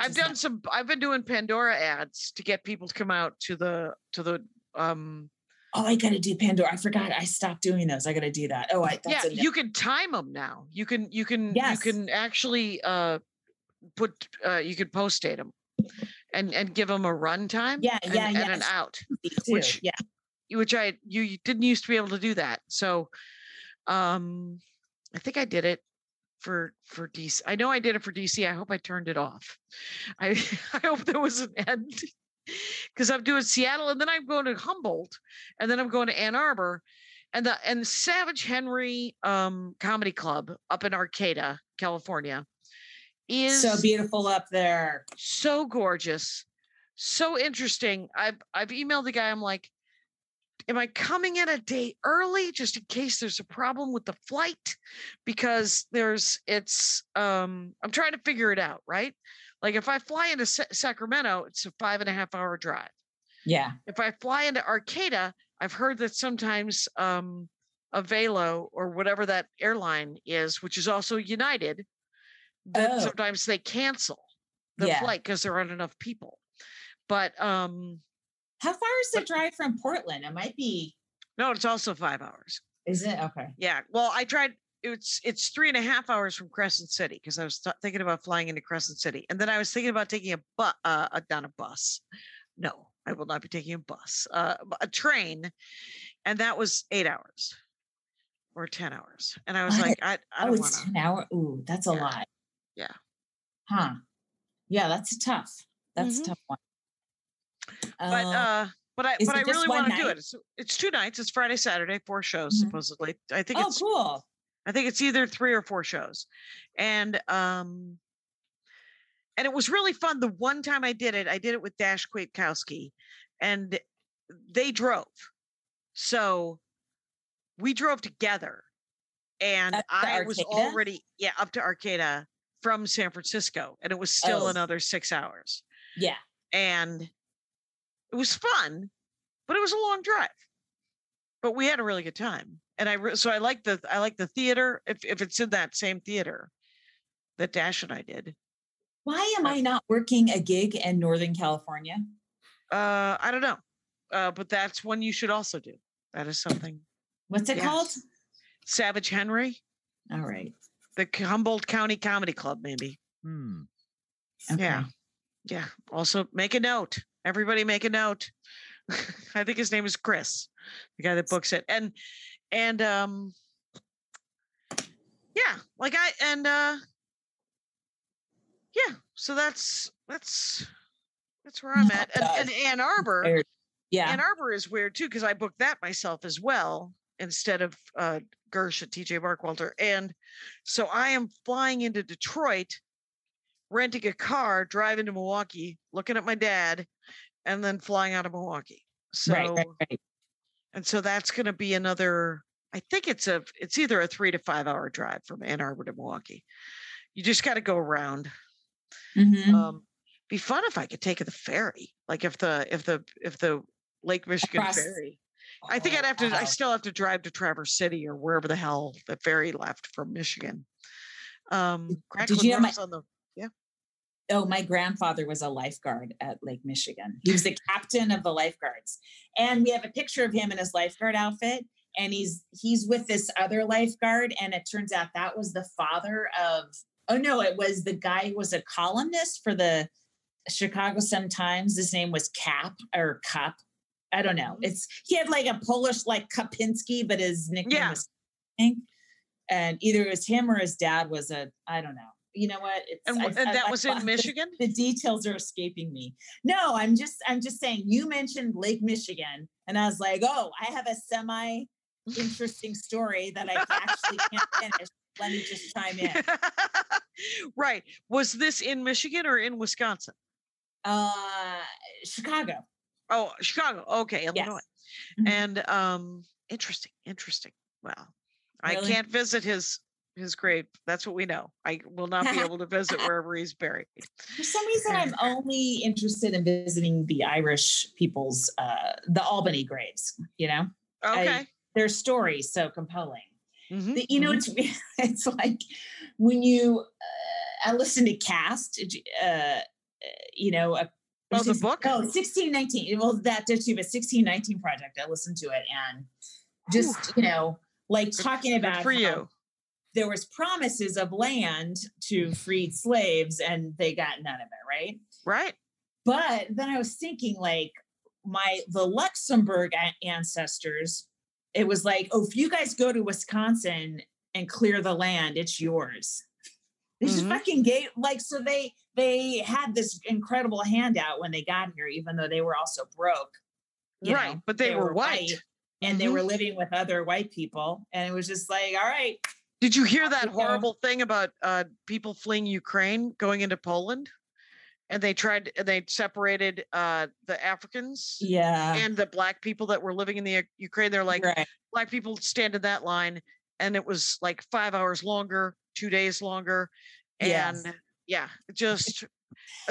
I've done some. I've been doing Pandora ads to get people to come out to the to the um Oh, I gotta do Pandora. I forgot. I stopped doing those. I gotta do that. Oh, I that's yeah you can time them now you can you can Yes. you can actually uh put uh you could post date them and and give them a run time Yeah, and, yeah, and yeah, an out which- yeah. which i you, you didn't used to be able to do that so um i think i did it for for dc i know i did it for dc i hope i turned it off i i hope there was an end because i'm doing seattle and then i'm going to humboldt and then i'm going to ann arbor and the and savage henry um comedy club up in arcata california is So beautiful up there. so gorgeous, so interesting. I've I've emailed the guy. I'm like, am I coming in a day early just in case there's a problem with the flight? Because there's it's um I'm trying to figure it out, right? Like if I fly into Sa- Sacramento, it's a five and a half hour drive. Yeah. If I fly into Arcata, I've heard that sometimes um Avelo or whatever that airline is, which is also United, that Oh. sometimes they cancel the Yeah. flight because there aren't enough people. But um How far is the drive from Portland? It might be. no, it's also five hours. Is it okay? Yeah. Well, I tried. It's it's three and a half hours from Crescent City because I was th- thinking about flying into Crescent City, and then I was thinking about taking a bus, uh, a, not a bus. No, I will not be taking a bus. Uh, a train, and that was eight hours or ten hours, and I was What? like, I, I Oh, don't it's want ten hour. Ooh, that's a Yeah. lot. Yeah. Huh. Yeah, that's tough. That's Mhm. a tough one. But Uh, uh, but I is but I really want to do it. It's it's two nights. It's Friday, Saturday, four shows Mhm. supposedly. I think oh, it's cool. I think it's either three or four shows. And um and it was really fun. The one time I did it, I did it with Dash Kwiatkowski and they drove. So we drove together and Up I was already yeah, up to Arcata from San Francisco and it was still Oh. another 6 hours. Yeah. And it was fun, but it was a long drive. But we had a really good time, and I re- so I like the I like the theater if if it's in that same theater that Dash and I did. Why am I not working a gig in Northern California? Uh, I don't know, uh, but that's one you should also do. That is something. What's it Yeah. called? Savage Henry, All right. the Humboldt County Comedy Club, maybe. Hmm. Yeah. Yeah. Also, make a note. Everybody, make a note. I think his name is Chris, the guy that books it, and and um, yeah, like I and uh, yeah. So that's that's that's where I'm at. And, and Ann Arbor, Yeah. Ann Arbor is weird too because I booked that myself as well instead of uh, Gersh at TJ Markwalter. And so I am flying into Detroit, renting a car, driving to Milwaukee, looking at my dad, and then flying out of Milwaukee. So, right, right, right. And so that's going to be another. I think it's a it's either a three to five hour drive from Ann Arbor to Milwaukee. You just got to go around. Mhm. Um, be fun if I could take the ferry, like if the if the if the Lake Michigan Across- ferry. I think I'd Oh, have to. I still have to drive to Traverse City or wherever the hell the ferry left from Michigan. Um, Did you know my- on the Oh, my grandfather was a lifeguard at Lake Michigan. He was the captain of the lifeguards. And we have a picture of him in his lifeguard outfit. And he's he's with this other lifeguard. And it turns out that was the father of oh no, it was the guy who was a columnist for the Chicago Sun Times. His name was Cap or Cup. I don't know. Mm-hmm. It's he had like a Polish like Kapinski, but his nickname Yeah. was I think. And either it was him or his dad was a I don't know. You know what? It's and, I- and I- that I was in Michigan. the details are escaping me. No, I'm just I'm just saying you mentioned Lake Michigan and I was like, "Oh, I have a semi interesting story that I actually can't finish. Let me just chime in." right. Was this in Michigan or in Wisconsin? Uh Chicago. Oh, Chicago. Okay, Yes. Illinois. Mhm. And um, interesting, interesting. Well, I can't visit his his grave. That's what we know. I will not be able to visit wherever he's buried. For some reason I'm only interested in visiting the Irish people's uh the Albany graves, you know? I- Okay. Their story's so compelling. Mhm, The- you know, mhm. it's it's like when you uh, I listened to Caste, uh, uh, you know, a, Oh, the book? Oh, 1619. Well, that did too, but 1619 project. I listened to it and just, you know, like talking Good about for how you. There was promises of land to freed slaves and they got none of it, right? Right. But then I was thinking, like, my the Luxembourg ancestors, it was like, oh, if you guys go to Wisconsin and clear the land, it's yours. They just Mhm. fucking gave like so they they had this incredible handout when they got here, even though they were also broke. you Right, know, but they were white. and they Mhm. were living with other white people. And it was just like, all right, Did you hear that horrible thing about uh, people fleeing Ukraine going into Poland? And they tried, and they separated uh, the Africans yeah. and the black people that were living in the Ukraine. They're like, right. black people stand in that line, and it was like five hours longer, two days longer, and Yes. yeah, just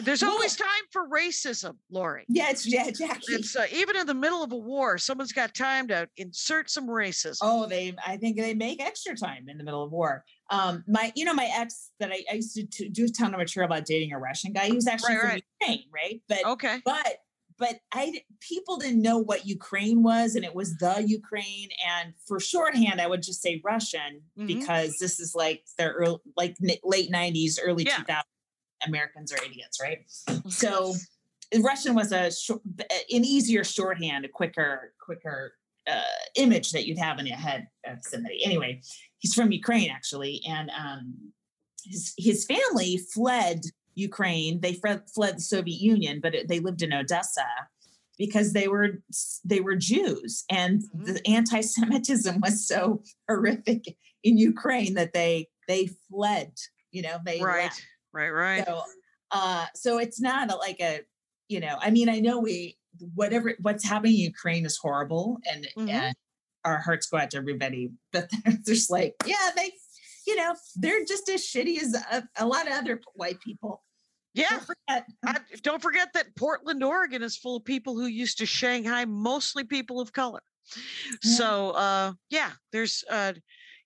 there's always time for racism, Laurie. Yeah, it's yeah, Jackie. It's uh, even in the middle of a war, someone's got time to insert some racism. Oh, they I think they make extra time in the middle of war. Um, my you know, my ex that I, I used to, do a ton of material about dating a Russian guy. He was actually Right, from right. Ukraine, right? But okay, but but I people didn't know what Ukraine was, and it was the Ukraine. And for shorthand, I would just say Russian Mhm. because this is like the early, like late '90s, early Yeah. 2000s. Americans are idiots, right? So Russian was a short, an easier shorthand, a quicker, quicker uh, image that you'd have in your head of somebody. Anyway, he's from Ukraine actually, and um, his his family fled Ukraine. They fled, fled the Soviet Union, but it, they lived in Odessa because they were they were Jews, and Mhm. the anti-Semitism was so horrific in Ukraine that they they fled. You know, they right, left. Right, right. So, uh, so it's not a, like a, you know, I mean, I know we, whatever, what's happening in Ukraine is horrible and, Mhm. and our hearts go out to everybody, but they're just like, yeah, they, you know, they're just as shitty as a, a lot of other white people. Yeah. Don't forget. I, don't forget that Portland, Oregon is full of people who used to Shanghai, mostly people of color. Yeah. So uh yeah, there's uh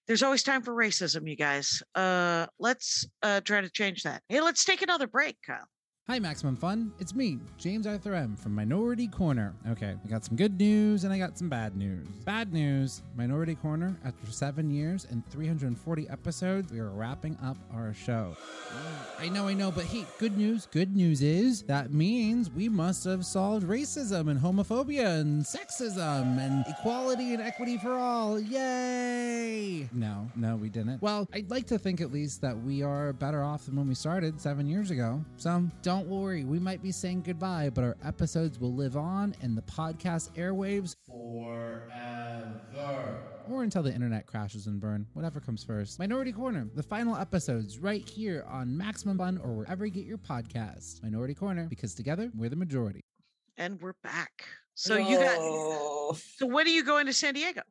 there's always time for racism, you guys. Uh let's uh try to change that. Hey, let's take another break, Kyle. Hi, Maximum Fun. It's me, James Arthur M. from Minority Korner. Okay, I got some good news and I got some bad news. Bad news Minority Korner, after seven years and 340 episodes, we are wrapping up our show. Mm, I know, I know, but hey, good news. Good news is that means we must have solved racism and homophobia and sexism and equality and equity for all. Yay! No, no, we didn't. Well, I'd like to think at least that we are better off than when we started seven years ago. So don't don't worry, we might be saying goodbye, but our episodes will live on in the podcast airwaves forever. Or until the internet crashes and burn, whatever comes first. Minority Korner, the final episodes right here on Maximum Fun or wherever you get your podcasts. Minority Korner, because together we're the majority. And we're back. So you got. Oh. So when are you going to San Diego?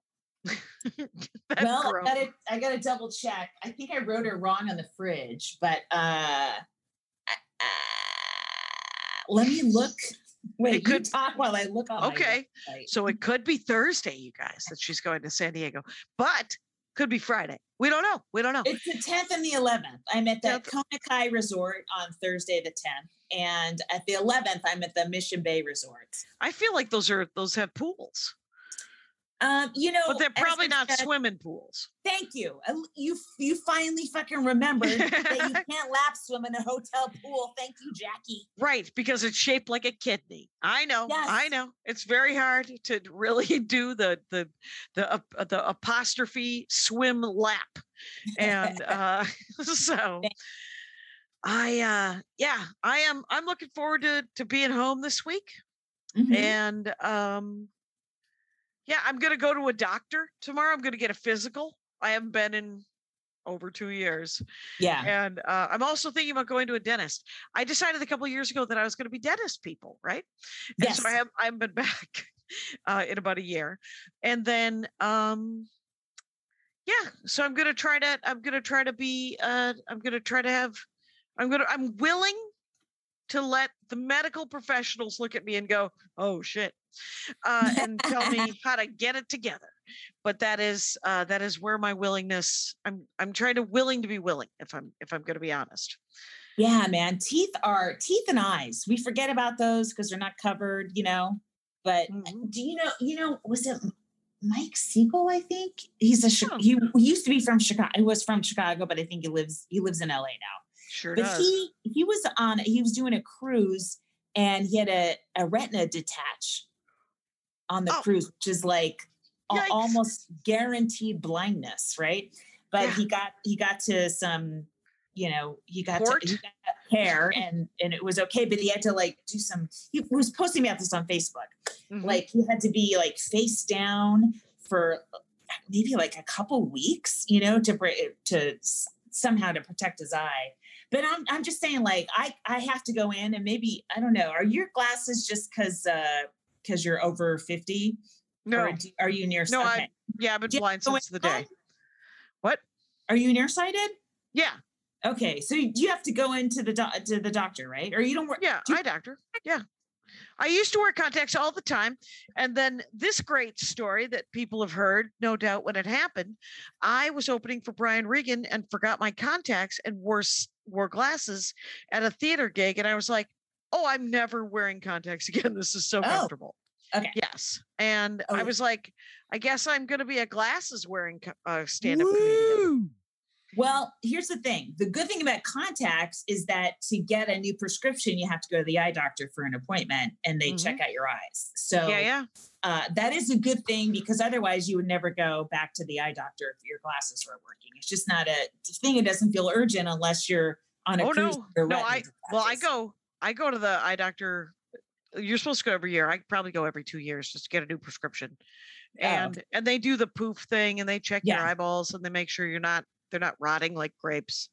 Well, girl. I gotta, I gotta double check. I think I wrote it wrong on the fridge, but uh, uh let me look. Wait, It could- talk while I look on. Okay. So it could be Thursday, you guys, that she's going to San Diego, but could be Friday. We don't know. We don't know. It's the 10th and the 11th. I'm at the 10th. Kona Kai Resort on Thursday the 10th, and at the 11th, I'm at the Mission Bay Resort. I feel like those are those have pools, Um, you know, but they're probably not said- swimming pools. Thank you. Uh, You you finally fucking remembered that you can't lap swim in a hotel pool. Thank you, Jackie. Right, because it's shaped like a kidney. I know. I know. It's very hard to really do the the the ap- the apostrophe swim lap. And uh so I uh yeah, I am I'm looking forward to to being home this week Mhm. and um yeah, I'm going to go to a doctor tomorrow. I'm going to get a physical. I haven't been in over 2 years. yeah. And uh, I'm also thinking about going to a dentist. I decided a couple of years ago that I was going to be dentist people, right? And Yes. so I have I haven't been back uh, in about a year, and then um, yeah. So I'm gonna try to I'm gonna try to be uh, I'm gonna try to have I'm gonna I'm willing to let the medical professionals look at me and go, oh shit, uh, and tell me how to get it together. But that is uh, that is where my willingness. I'm I'm trying to willing to be willing. If I'm if I'm going to be honest. Yeah, man. Teeth are teeth and eyes. We forget about those because they're not covered, you know. But Mhm. do you know? You know, was it Mike Siegel? I think he's a Oh. he, he used to be from Chicago. He was from Chicago, but I think he lives he lives in LA now. Sure but does. he he was on he was doing a cruise and he had a, a retina detach on the Oh. cruise, which is like Yikes. almost guaranteed blindness, right? But Yeah. he got he got to some, you know, he got Port? to he got hair and and it was okay, but he had to like do some he was posting about this on Facebook. Mhm. Like he had to be like face down for uh, maybe like a couple weeks, you know, to to somehow to protect his eye. But I'm I'm just saying, like I I have to go in and maybe I don't know. Are your glasses just because uh because you're over fifty? no, Or do, are you near? No, I- yeah, I've been blind since the day. What? Are you nearsighted? Yeah, Okay, so you have to go into the doc to the doctor, right? Or you don't work? yeah, do you- eye doctor. Yeah. I used to wear contacts all the time. And then this great story that people have heard, no doubt, when it happened, I was opening for Brian Regan and forgot my contacts and wore wore glasses at a theater gig. And I was like, oh, I'm never wearing contacts again. This is so Oh, comfortable. okay. Yes. And I Oh. was like, I guess I'm going to be a glasses wearing uh, stand up comedian. Well, here's the thing. The good thing about contacts is that to get a new prescription, you have to go to the eye doctor for an appointment and they check out your eyes. So Yeah, yeah. Uh, that is a good thing because otherwise you would never go back to the eye doctor if your glasses were working. It's just not a thing. It doesn't feel urgent unless you're on a Oh cruise. no, no! I well, I go, I go to the eye doctor. You're supposed to go every year. I probably go every two years just to get a new prescription, Oh, and and they do the poof thing, and they check your eyeballs, and they make sure you're not they're not rotting like grapes,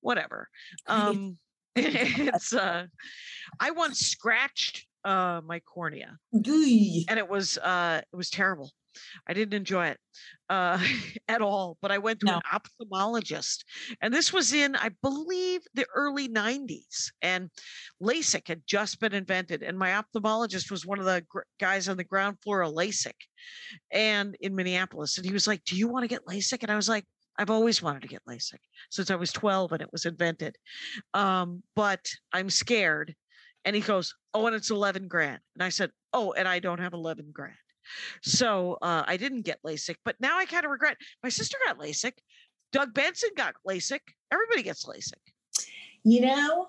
whatever. Um, it's uh, I once scratched uh my cornea, and it was uh it was terrible. I didn't enjoy it uh, at all. But I went to an ophthalmologist, and this was in, I believe, the early '90s. And LASIK had just been invented, and my ophthalmologist was one of the gr- guys on the ground floor of LASIK, and in Minneapolis. And he was like, "Do you want to get LASIK?" And I was like. I've always wanted to get LASIK since I was 12 and it was invented. Um, but I'm scared. And he goes, Oh, and it's 11 grand. And I said, Oh, and I don't have 11 grand. So uh, I didn't get LASIK, but now I kind of regret. My sister got LASIK. Doug Benson got LASIK. Everybody gets LASIK. You know,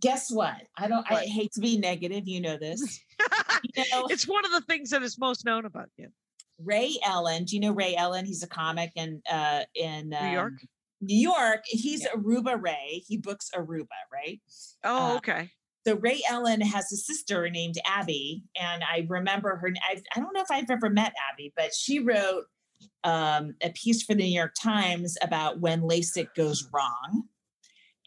guess what? I don't. I hate to be negative. You know this. You know, it's one of the things that is most known about you. Ray Ellin. Do you know Ray Ellin? He's a comic in uh in New York? um, New York. He's Aruba Ray. He books Aruba, right? Oh, uh, okay. so Ray Ellin has a sister named Abby, and I remember her. I, I don't know if I've ever met Abby, but she wrote um, a piece for the New York Times about when LASIK goes wrong.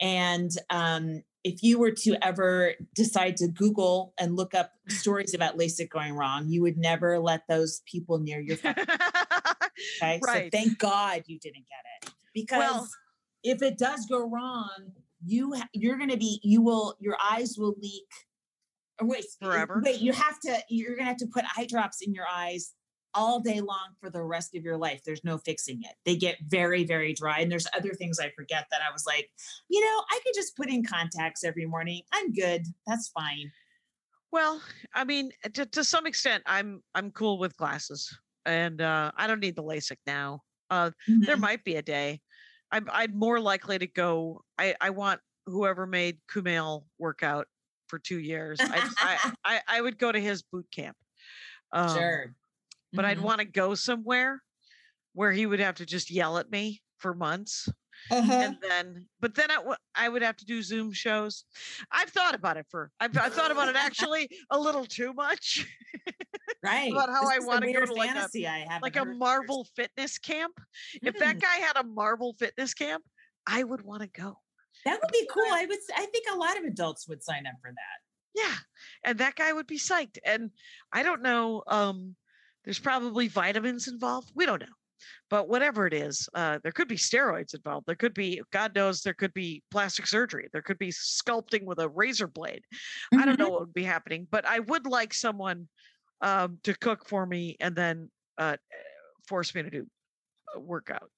And um, if you were to ever decide to Google and look up stories about LASIK going wrong, you would never let those people near your phone. Okay. Right. So thank God you didn't get it because Well- if it does go wrong, you you're going to be you will your eyes will leak. Or wait, Forever? Wait, you have to you're going to have to put eye drops in your eyes all day long for the rest of your life. There's no fixing it. They get very very dry and there's other things I forget that I was like, you know, I could just put in contacts every morning. I'm good. That's fine. Well, I mean, to, to some extent, I'm I'm cool with glasses, and uh, I don't need the LASIK now. Uh, there Mhm. might be a day. I'm I'm more likely to go. I I want whoever made Kumail work out for two years. I I, I I would go to his boot camp. Um, sure. But I'd Mhm. want to go somewhere where he would have to just yell at me for months Uh-huh. and then but then I, I would have to do zoom shows i've thought about it for i've, I've thought about it actually a little too much right. about how This I a wanna go to, like, a- fantasy I have like a marvel fitness camp if that Mm. guy had a marvel fitness camp i would want to go That would be cool. I would. I think a lot of adults would sign up for that. yeah and that guy would be psyched and i don't know um there's probably vitamins involved we don't know. But whatever it is uh there could be steroids involved there could be god knows there could be plastic surgery there could be sculpting with a razor blade. I don't know what would be happening but i would like someone um to cook for me and then uh force me to do a workout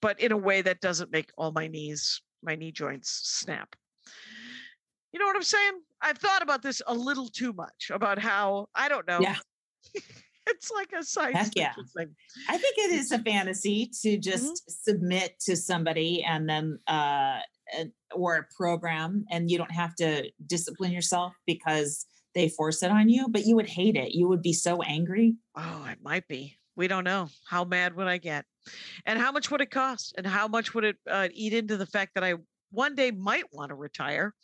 but in a way that doesn't make all my knees my knee joints snap. You know what i'm saying? I've thought about this a little too much about how i don't know. Yeah. it's like a science Heck yeah. thing I think it is a fantasy to just submit to somebody and then uh or a program and you don't have to discipline yourself because they force it on you, but you would hate it. You would be so angry. Oh, it might be. We don't know. How mad would I get? And how much would it cost? And how much would it uh, eat into the fact that I one day might want to retire?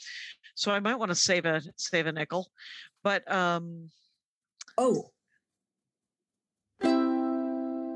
So I might want to save a save a nickel. But um Oh,